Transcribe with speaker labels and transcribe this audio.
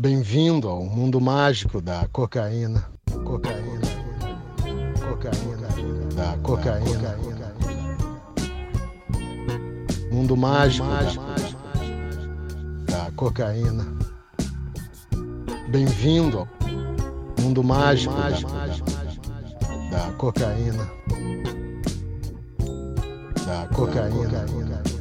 Speaker 1: Bem-vindo ao mundo mágico da cocaína. Cocaína. Cocaína. Da cocaína. Mundo mágico da cocaína. Bem-vindo ao mundo mágico da cocaína. Da cocaína.